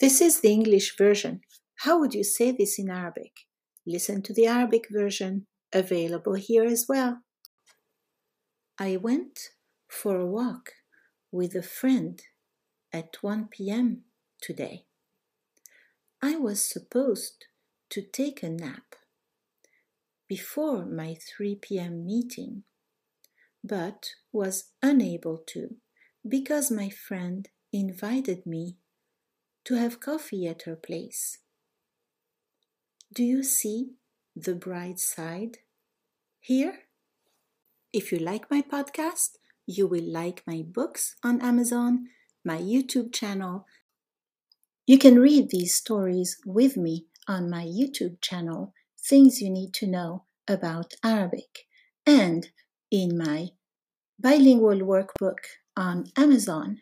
This is the English version. How would you say this in Arabic? Listen to the Arabic version, available here as well. I went for a walk with a friend at 1 p.m. today. I was supposed to take a nap before my 3 p.m. meeting, but was unable to because my friend invited me to have coffee at her place. Do you see the bright side here? If you like my podcast, you will like my books on Amazon, my YouTube channel. You can read these stories with me on my YouTube channel, Things You Need to Know About Arabic, and in my bilingual workbook on Amazon.